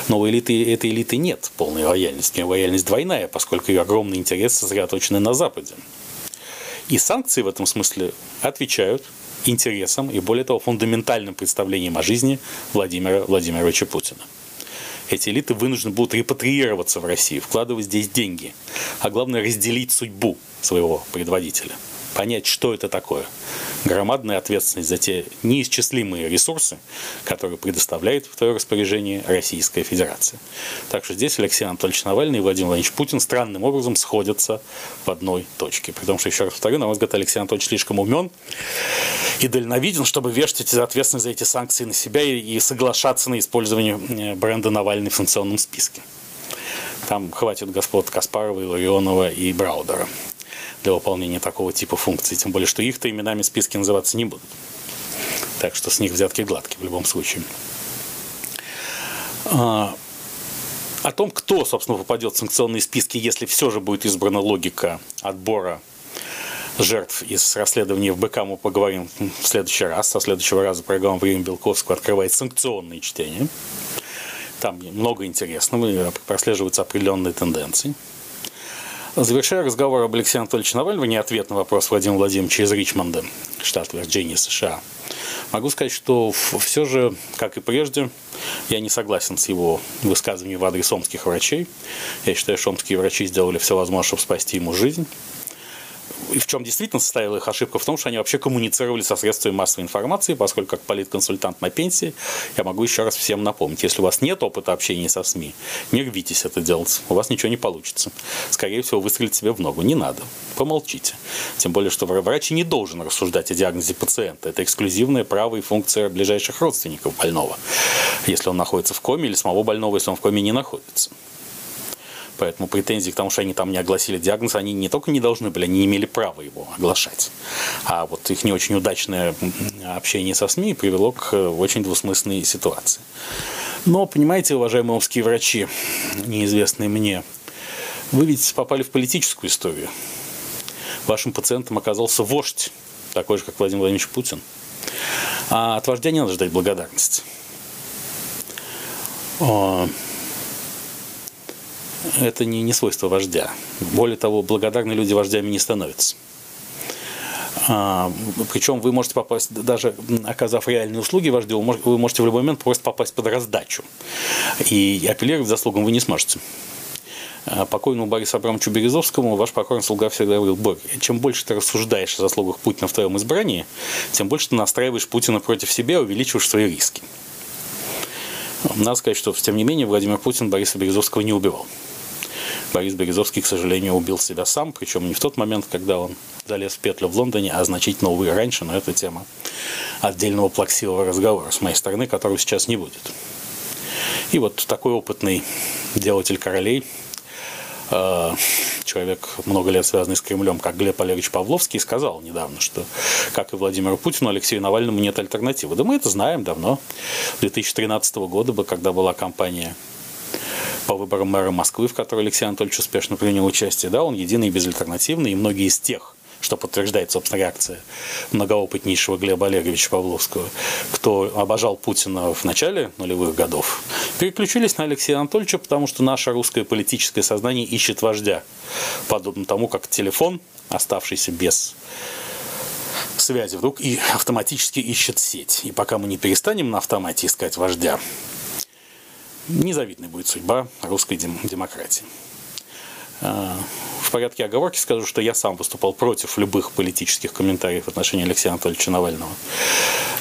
Но у элиты, этой элиты нет полной лояльности. У нее лояльность двойная, поскольку ее огромный интерес сосредоточены на Западе. И санкции в этом смысле отвечают интересам и, более того, фундаментальным представлениям о жизни Владимира Владимировича Путина. Эти элиты вынуждены будут репатриироваться в Россию, вкладывать здесь деньги, а главное разделить судьбу своего предводителя, понять, что это такое – громадная ответственность за те неисчислимые ресурсы, которые предоставляет в твое распоряжение Российская Федерация. Так что здесь Алексей Анатольевич Навальный и Владимир Владимирович Путин странным образом сходятся в одной точке. При том, что, еще раз повторю, на мой взгляд, Алексей Анатольевич слишком умен и дальновиден, чтобы вешать ответственность за эти санкции на себя и соглашаться на использование э, бренда Навальный в санкционном списке. Там хватит господ Каспарова, Илларионова и Браудера для выполнения такого типа функций. Тем более, что их-то именами списки называться не будут. Так что с них взятки гладкие в любом случае. А, о том, кто, собственно, попадет в санкционные списки, если все же будет избрана логика отбора жертв из расследования ФБК, мы поговорим в следующий раз. Со следующего раза программа «Время Белковского» открывает санкционные чтения. Там много интересного, прослеживаются определенные тенденции. Завершая разговор об Алексее Анатольевиче Навальном, не ответ на вопрос Владимира Владимировича из Ричмонда, штат Вирджиния, США, могу сказать, что все же, как и прежде, я не согласен с его высказыванием в адрес омских врачей. Я считаю, что омские врачи сделали все возможное, чтобы спасти ему жизнь и в чем действительно состояла их ошибка, в том, что они вообще коммуницировали со средствами массовой информации, поскольку как политконсультант на пенсии я могу еще раз всем напомнить, если у вас нет опыта общения со СМИ, не рвитесь это делать, у вас ничего не получится. Скорее всего, выстрелить себе в ногу. Не надо. Помолчите. Тем более, что врач не должен рассуждать о диагнозе пациента. Это эксклюзивное право и функция ближайших родственников больного. Если он находится в коме или самого больного, если он в коме не находится. Поэтому претензии к тому, что они там не огласили диагноз, они не только не должны были, они не имели права его оглашать. А вот их не очень удачное общение со СМИ привело к э, очень двусмысленной ситуации. Но, понимаете, уважаемые омские врачи, неизвестные мне, вы ведь попали в политическую историю. Вашим пациентом оказался вождь, такой же, как Владимир Владимирович Путин. А от вождя не надо ждать благодарности это не, не свойство вождя. Более того, благодарные люди вождями не становятся. А, причем вы можете попасть, даже оказав реальные услуги вождю, вы можете в любой момент просто попасть под раздачу. И апеллировать заслугам вы не сможете. А покойному Борису Абрамовичу Березовскому ваш покорный слуга всегда говорил, Борь, чем больше ты рассуждаешь о заслугах Путина в твоем избрании, тем больше ты настраиваешь Путина против себя, увеличиваешь свои риски. Надо сказать, что, тем не менее, Владимир Путин Бориса Березовского не убивал. Борис Березовский, к сожалению, убил себя сам, причем не в тот момент, когда он залез в петлю в Лондоне, а значительно, увы, раньше, но это тема отдельного плаксивого разговора с моей стороны, которого сейчас не будет. И вот такой опытный делатель королей, э, человек, много лет связанный с Кремлем, как Глеб Олегович Павловский, сказал недавно, что, как и Владимиру Путину, Алексею Навальному нет альтернативы. Да мы это знаем давно. 2013 года, когда была кампания по выборам мэра Москвы, в которой Алексей Анатольевич успешно принял участие, да, он единый и безальтернативный, и многие из тех, что подтверждает, собственно, реакция многоопытнейшего Глеба Олеговича Павловского, кто обожал Путина в начале нулевых годов, переключились на Алексея Анатольевича, потому что наше русское политическое сознание ищет вождя, подобно тому, как телефон, оставшийся без связи вдруг и автоматически ищет сеть. И пока мы не перестанем на автомате искать вождя, незавидной будет судьба русской дем- демократии. А, в порядке оговорки скажу, что я сам выступал против любых политических комментариев в отношении Алексея Анатольевича Навального,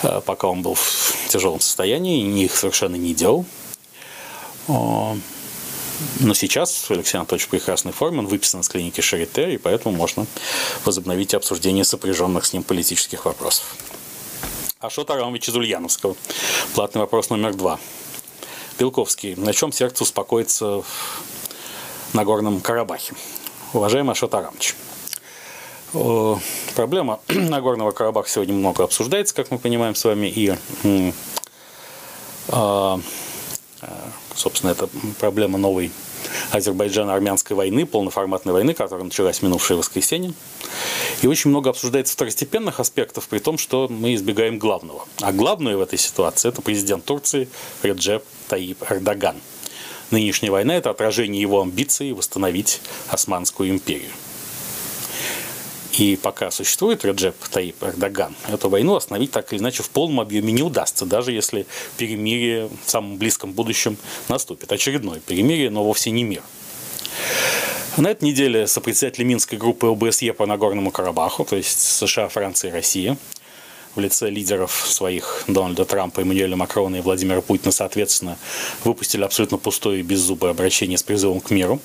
а, пока он был в тяжелом состоянии, и их совершенно не делал. А, но сейчас Алексей Анатольевич в прекрасной форме, он выписан из клиники Шарите, и поэтому можно возобновить обсуждение сопряженных с ним политических вопросов. Ашот Арамович из Ульяновского. Платный вопрос номер два. Белковский. На чем сердце успокоится в Нагорном Карабахе? Уважаемый Ашот Арамович. Проблема [clears throat] Нагорного Карабаха сегодня много обсуждается, как мы понимаем с вами, и а, а, собственно, это проблема новой Азербайджано-армянской войны, полноформатной войны, которая началась в минувшее воскресенье. И очень много обсуждается второстепенных аспектов, при том, что мы избегаем главного. А главное в этой ситуации – это президент Турции Реджеп Таип Эрдоган. Нынешняя война – это отражение его амбиций восстановить Османскую империю. И пока существует Реджеп Таип Эрдоган, эту войну остановить так или иначе в полном объеме не удастся, даже если перемирие в самом близком будущем наступит. Очередное перемирие, но вовсе не мир. На этой неделе сопредседатели Минской группы ОБСЕ по Нагорному Карабаху, то есть США, Франция и Россия, в лице лидеров своих Дональда Трампа, Эммануэля Макрона и Владимира Путина, соответственно, выпустили абсолютно пустое и беззубое обращение с призывом к миру,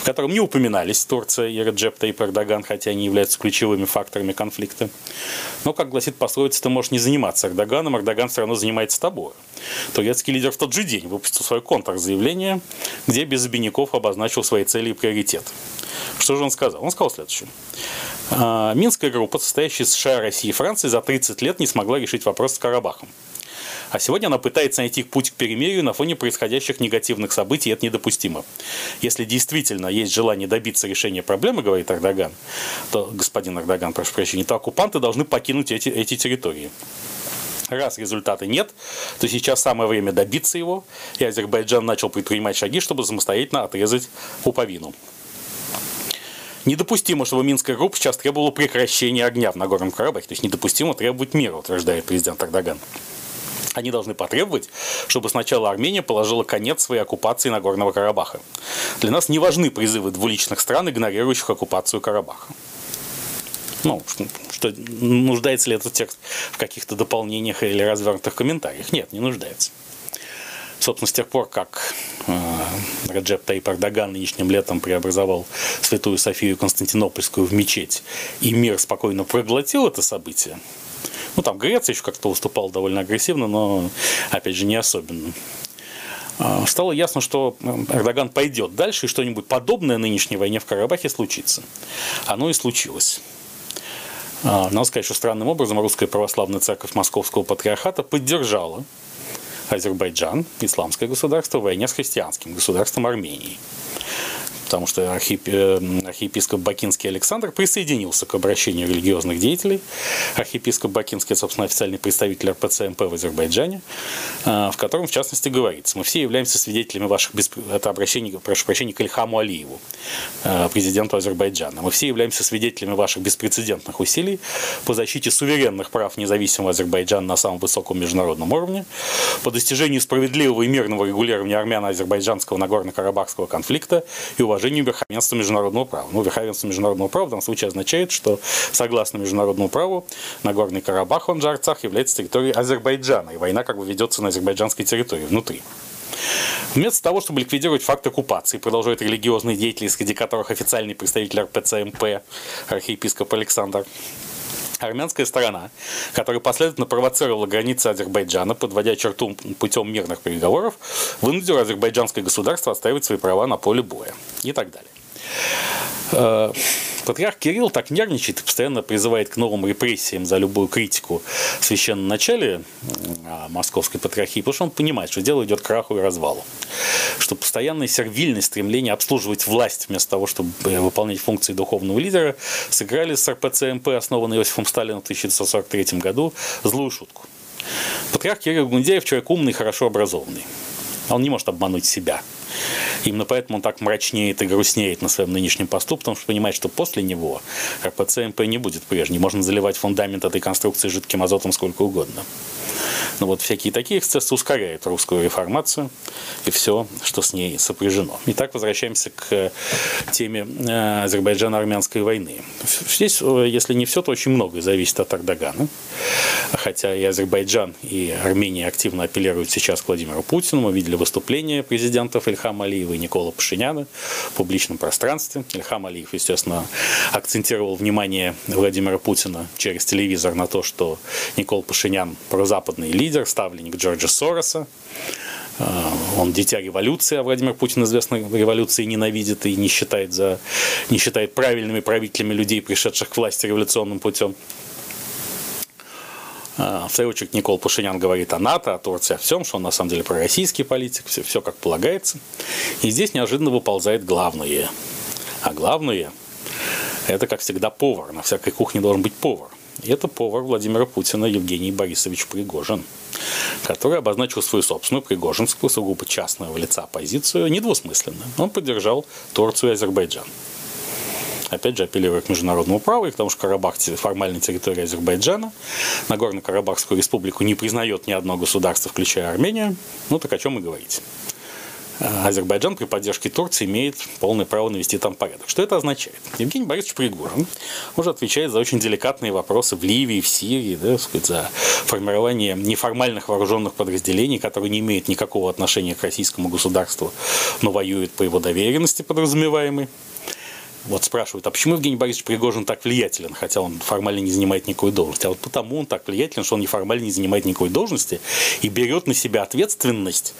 в котором не упоминались Турция и Реджеп Таип Эрдоган, хотя они являются ключевыми факторами конфликта. Но, как гласит пословица, ты можешь не заниматься Эрдоганом, Эрдоган все равно занимается тобой. Турецкий лидер в тот же день выпустил свое контрзаявление, где без обиняков обозначил свои цели и приоритеты. Что же он сказал? Он сказал следующее. «А, Минская группа, состоящая из США, России и Франции, за 30 лет не смогла решить вопрос с Карабахом. А сегодня она пытается найти путь к перемирию на фоне происходящих негативных событий, и это недопустимо. Если действительно есть желание добиться решения проблемы, говорит Эрдоган, то, господин Эрдоган, прошу прощения, то оккупанты должны покинуть эти, эти территории. Раз результата нет, то сейчас самое время добиться его, и Азербайджан начал предпринимать шаги, чтобы самостоятельно отрезать пуповину. Недопустимо, чтобы Минская группа сейчас требовала прекращения огня в Нагорном Карабахе. То есть недопустимо требовать мира, утверждает президент Эрдоган. Они должны потребовать, чтобы сначала Армения положила конец своей оккупации Нагорного Карабаха. Для нас не важны призывы двуличных стран, игнорирующих оккупацию Карабаха. Ну, что, нуждается ли этот текст в каких-то дополнениях или развернутых комментариях? Нет, не нуждается. Собственно, с тех пор, как э, Раджеп Таип Эрдоган нынешним летом преобразовал Святую Софию Константинопольскую в мечеть, и мир спокойно проглотил это событие, ну, там Греция еще как-то выступала довольно агрессивно, но, опять же, не особенно. А, стало ясно, что Эрдоган пойдет дальше, и что-нибудь подобное нынешней войне в Карабахе случится. Оно и случилось. А, надо сказать, что странным образом Русская Православная Церковь Московского Патриархата поддержала Азербайджан, исламское государство, в войне с христианским государством Армении потому что архип... Э, архиепископ Бакинский Александр присоединился к обращению религиозных деятелей. Архиепископ Бакинский, собственно, официальный представитель РПЦ-МП в Азербайджане, э, в котором, в частности, говорится, мы все являемся свидетелями ваших... Бесп... Это обращение, прошу прощения, к Ильхаму Алиеву, э, президенту Азербайджана. Мы все являемся свидетелями ваших беспрецедентных усилий по защите суверенных прав независимого Азербайджана на самом высоком международном уровне, по достижению справедливого и мирного регулирования армяно-азербайджанского Нагорно-Карабахского конфликта и уважения уважению верховенства международного права. Ну, верховенство международного права в данном случае означает, что согласно международному праву Нагорный Карабах, он же Арцах, является территорией Азербайджана, и война как бы ведется на азербайджанской территории, внутри. Вместо того, чтобы ликвидировать факт оккупации, продолжают религиозные деятели, среди которых официальный представитель РПЦ-МП, архиепископ Александр, армянская сторона, которая последовательно провоцировала границы Азербайджана, подводя черту путем мирных переговоров, вынудила азербайджанское государство отстаивать свои права на поле боя и так далее. Э, патриарх Кирилл так нервничает и постоянно призывает к новым репрессиям за любую критику в священном начале московской патриархии, потому что он понимает, что дело идет к краху и развалу. Что постоянная сервильность, стремление обслуживать власть вместо того, чтобы выполнять функции духовного лидера, сыграли с РПЦ-МП, основанной Иосифом Сталином в 1943 году, злую шутку. Патриарх Кирилл Гундяев человек умный хорошо образованный. Он не может обмануть себя. Именно поэтому он так мрачнеет и грустнеет на своем нынешнем посту, потому что понимает, что после него РПЦ-МП не будет прежней. Можно заливать фундамент этой конструкции жидким азотом сколько угодно. Но вот всякие такие эксцессы ускоряют русскую реформацию и все, что с ней сопряжено. Итак, возвращаемся к теме э, Азербайджано-армянской войны. Здесь, э, если не все, то очень многое зависит от Ардагана. Хотя и Азербайджан, и Армения активно апеллируют сейчас к Владимиру Путину. Мы видели выступления президентов Ильхама Алиева и Никола Пашиняна в публичном пространстве. Ильхам Алиев, естественно, акцентировал внимание Владимира Путина через телевизор на то, что Никол Пашинян прозападный лидер, ставленник Джорджа Сороса. А, он дитя революции, а Владимир Путин, известно, революции ненавидит и не считает, за, не считает правильными правителями людей, пришедших к власти революционным путем. А, в очередь Никол Пашинян говорит о НАТО, о Турции, о всем, что он на самом деле пророссийский политик, все, все как полагается. И здесь неожиданно выползает главное. А главное – это, как всегда, повар. На всякой кухне должен быть повар – и это повар Владимира Путина Евгений Борисович Пригожин, который обозначил свою собственную пригожинскую, сугубо частного лица позицию недвусмысленно. Он поддержал Турцию и Азербайджан. Опять же, апеллируя к международному праву и к тому, что Карабах – формальная территория Азербайджана. Нагорно-Карабахскую республику не признает ни одно государство, включая Армению. Ну так о чем и говорить. Э, Азербайджан при поддержке Турции имеет полное право навести там порядок. Что это означает? Евгений Борисович Пригожин уже отвечает за очень деликатные вопросы в Ливии, в Сирии, да, сказать, за формирование неформальных вооруженных подразделений, которые не имеют никакого отношения к российскому государству, но воюют по его доверенности подразумеваемой. Вот спрашивают, а почему Евгений Борисович Пригожин так влиятелен, хотя он формально не занимает никакой должности? А вот потому он так влиятелен, что он неформально не занимает никакой должности и берет на себя ответственность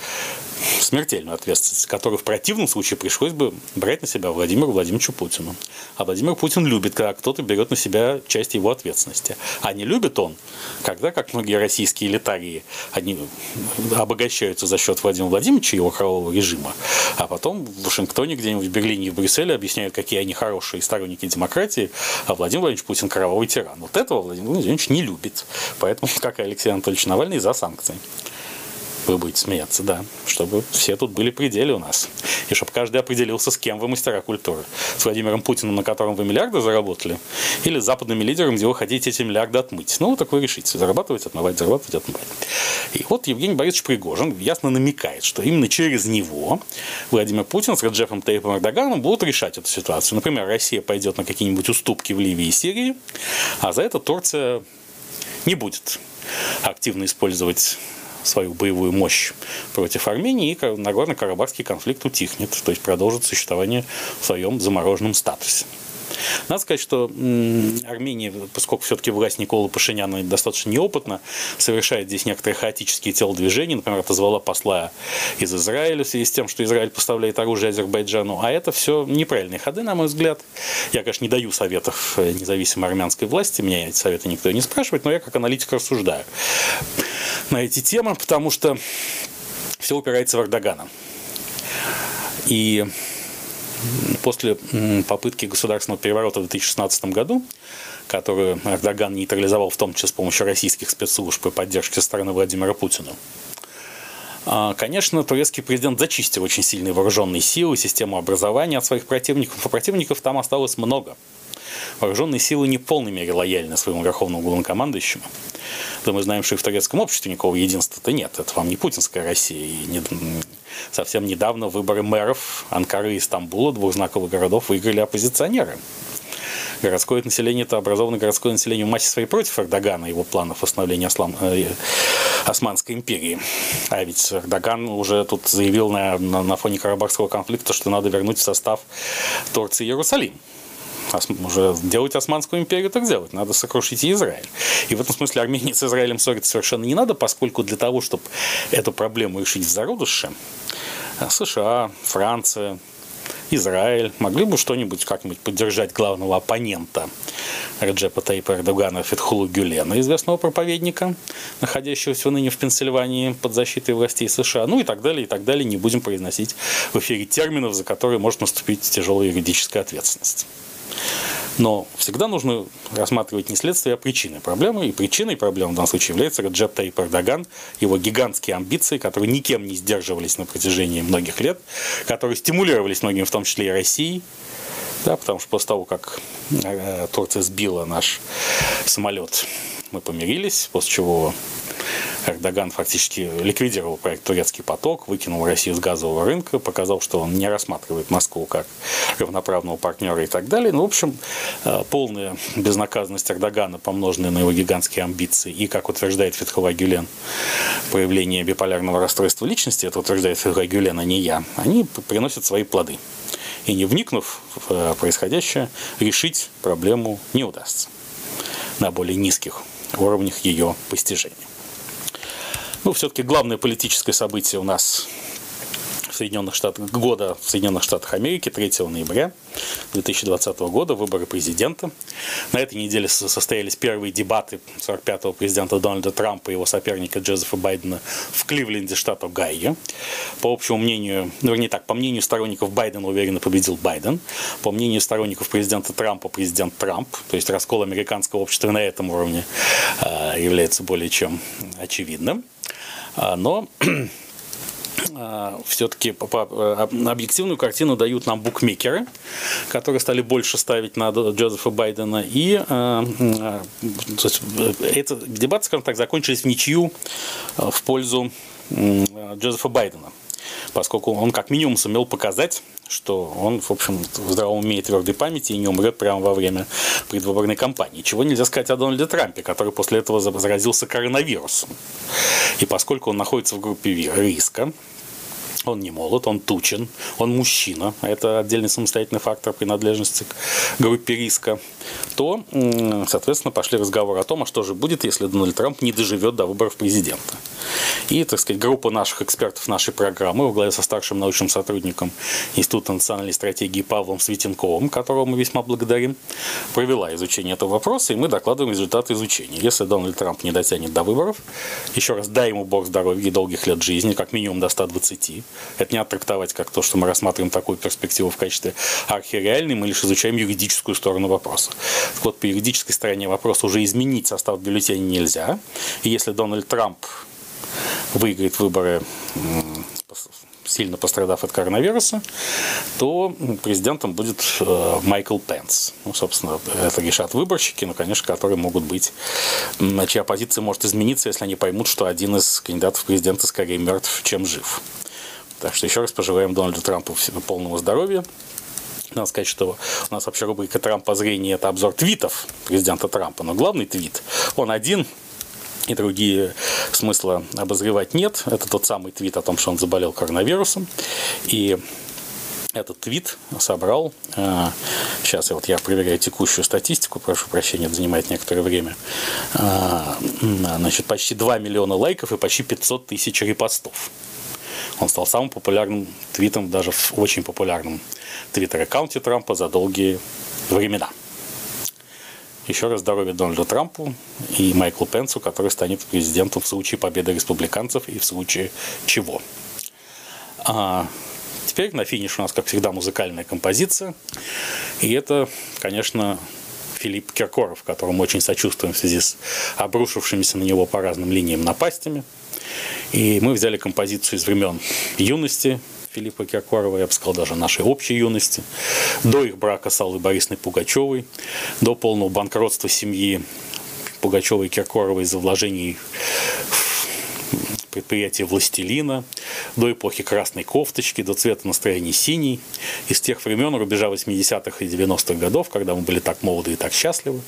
смертельную ответственность, которую в противном случае пришлось бы брать на себя Владимиру Владимировичу Путину. А Владимир Путин любит, когда кто-то берет на себя часть его ответственности. А не любит он, когда, как многие российские элитарии, они обогащаются за счет Владимира Владимировича и его кровавого режима, а потом в Вашингтоне, где-нибудь в Берлине и в Брюсселе объясняют, какие они хорошие сторонники демократии, а Владимир Владимирович Путин кровавый тиран. Вот этого Владимир Владимирович не любит. Поэтому, как и Алексей Анатольевич Навальный, за санкции. Вы будете смеяться, да. Чтобы все тут были пределы у нас. И чтобы каждый определился, с кем вы мастера культуры. С Владимиром Путиным, на котором вы миллиарды заработали, или с западными лидерами, где вы хотите эти миллиарды отмыть. Ну, так вы решите. Зарабатывать, отмывать, зарабатывать, отмывать. И вот Евгений Борисович Пригожин ясно намекает, что именно через него Владимир Путин с Раджепом Тейпом Эрдоганом будут решать эту ситуацию. Например, Россия пойдет на какие-нибудь уступки в Ливии и Сирии, а за это Турция не будет активно использовать свою боевую мощь против Армении, и Нагорно-Карабахский конфликт утихнет, то есть продолжит существование в своем замороженном статусе. Надо сказать, что Армения, поскольку все-таки власть Никола Пашиняна достаточно неопытна, совершает здесь некоторые хаотические телодвижения. Например, отозвала посла из Израиля в связи с тем, что Израиль поставляет оружие Азербайджану. А это все неправильные ходы, на мой взгляд. Я, конечно, не даю советов э, независимой армянской власти, меня эти советы никто не спрашивает, но я как аналитик рассуждаю на эти темы, потому что все упирается в Эрдогана. И после попытки государственного переворота в 2016 году, которую Эрдоган нейтрализовал в том числе с помощью российских спецслужб и поддержки со стороны Владимира Путина, а, Конечно, турецкий президент зачистил очень сильные вооруженные силы, систему образования от своих противников, а противников там осталось много. Вооруженные силы не в полной мере лояльны своему верховному главнокомандующему. Да мы знаем, что и в турецком обществе никакого единства-то нет. Это вам не путинская Россия. И не, совсем недавно выборы мэров Анкары и Стамбула, двух знаковых городов, выиграли оппозиционеры. Городское население – это образованное городское население в массе своей против Эрдогана и его планов восстановления Ослам, э, Османской империи. А ведь Эрдоган уже тут заявил на, на, на фоне Карабахского конфликта, что надо вернуть в состав Турции Иерусалим уже делать Османскую империю, так делать. Надо сокрушить Израиль. И в этом смысле Армении с Израилем ссориться совершенно не надо, поскольку для того, чтобы эту проблему решить в зародыше, США, Франция, Израиль могли бы что-нибудь как-нибудь поддержать главного оппонента Реджепа Тайпа Эрдогана Фетхулу Гюлена, известного проповедника, находящегося ныне в Пенсильвании под защитой властей США, ну и так далее, и так далее. Не будем произносить в эфире терминов, за которые может наступить тяжелая юридическая ответственность. Но всегда нужно рассматривать не следствие, а причины проблемы. И причиной проблемы в данном случае является Раджеп Таип Эрдоган, его гигантские амбиции, которые никем не сдерживались на протяжении многих лет, которые стимулировались многими, в том числе и Россией, да, потому что после того, как э, Турция сбила наш самолет, мы помирились, после чего Эрдоган фактически ликвидировал проект «Турецкий поток», выкинул Россию с газового рынка, показал, что он не рассматривает Москву как равноправного партнера и так далее. Ну, в общем, э, полная безнаказанность Эрдогана, помноженная на его гигантские амбиции, и, как утверждает Фетхова Гюлен, проявление биполярного расстройства личности, это утверждает Фетхова Гюлен, а не я, они приносят свои плоды. И не вникнув в э, происходящее, решить проблему не удастся на более низких уровнях ее постижения. Ну, все-таки главное политическое событие у нас в Соединенных Штатах, года в Соединенных Штатах Америки 3 ноября 2020 года, выборы президента. На этой неделе состоялись первые дебаты 45-го президента Дональда Трампа и его соперника Джозефа Байдена в Кливленде, штата Гайо. По общему мнению, ну, вернее так, по мнению сторонников Байдена уверенно победил Байден. По мнению сторонников президента Трампа, президент Трамп. То есть раскол американского общества на этом уровне э, является более чем очевидным. А, но [clears throat] а, все-таки э, объективную картину дают нам букмекеры, которые стали больше ставить на Джозефа Байдена. И э, э, эти дебаты, скажем так, закончились в ничью в пользу Джозефа Байдена поскольку он как минимум сумел показать, что он, в общем, в здравом уме и твердой памяти и не умрет прямо во время предвыборной кампании. Чего нельзя сказать о Дональде Трампе, который после этого заразился коронавирусом. И поскольку он находится в группе риска, он не молод, он тучен, он мужчина, это отдельный самостоятельный фактор принадлежности к группе риска, то, соответственно, пошли разговоры о том, а что же будет, если Дональд Трамп не доживет до выборов президента. И, так сказать, группа наших экспертов нашей программы во главе со старшим научным сотрудником Института национальной стратегии Павлом Светенковым, которого мы весьма благодарим, провела изучение этого вопроса, и мы докладываем результаты изучения. Если Дональд Трамп не дотянет до выборов, еще раз, дай ему бог здоровья и долгих лет жизни, как минимум до 120, это не оттрактовать как то, что мы рассматриваем такую перспективу в качестве архиреальной, мы лишь изучаем юридическую сторону вопроса. Так вот, по юридической стороне вопроса уже изменить состав бюллетеня нельзя. И если Дональд Трамп выиграет выборы сильно пострадав от коронавируса, то президентом будет э, Майкл Пенс. Ну, собственно, это решат выборщики, но, конечно, которые могут быть, чья позиция может измениться, если они поймут, что один из кандидатов в президенты скорее мертв, чем жив. Так что еще раз пожелаем Дональду Трампу полного здоровья. Надо сказать, что у нас вообще рубрика «Трамп по зрению» – это обзор твитов президента Трампа. Но главный твит, он один, и другие смысла обозревать нет. Это тот самый твит о том, что он заболел коронавирусом. И этот твит собрал, сейчас я вот я проверяю текущую статистику, прошу прощения, это занимает некоторое время, значит, почти 2 миллиона лайков и почти 500 тысяч репостов. Он стал самым популярным твитом, даже в очень популярном твиттер-аккаунте Трампа за долгие времена. Еще раз здоровья Дональду Трампу и Майклу Пенсу, который станет президентом в случае победы республиканцев и в случае чего. А теперь на финише у нас, как всегда, музыкальная композиция. И это, конечно, Филипп Киркоров, которому очень сочувствуем в связи с обрушившимися на него по разным линиям напастями. И мы взяли композицию из времен юности Филиппа Киркорова, я бы сказал, даже нашей общей юности, до их брака с Аллой Борисовной Пугачевой, до полного банкротства семьи Пугачевой и Киркоровой из-за вложений в предприятие «Властелина», до эпохи красной кофточки, до цвета настроения синий, из тех времен, рубежа 80-х и 90-х годов, когда мы были так молоды и так счастливы,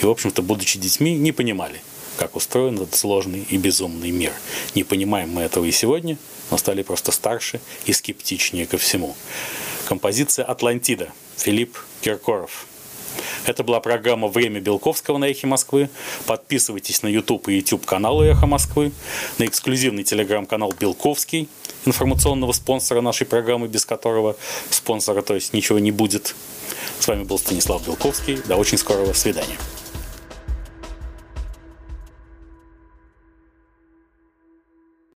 и, в общем-то, будучи детьми, не понимали, как устроен этот сложный и безумный мир. Не понимаем мы этого и сегодня, но стали просто старше и скептичнее ко всему. Композиция «Атлантида» Филипп Киркоров. Это была программа «Время Белковского» на «Эхе Москвы». Подписывайтесь на YouTube и YouTube каналы «Эхо Москвы», на эксклюзивный телеграм-канал «Белковский», информационного спонсора нашей программы, без которого спонсора, то есть ничего не будет. С вами был Станислав Белковский. До очень скорого свидания.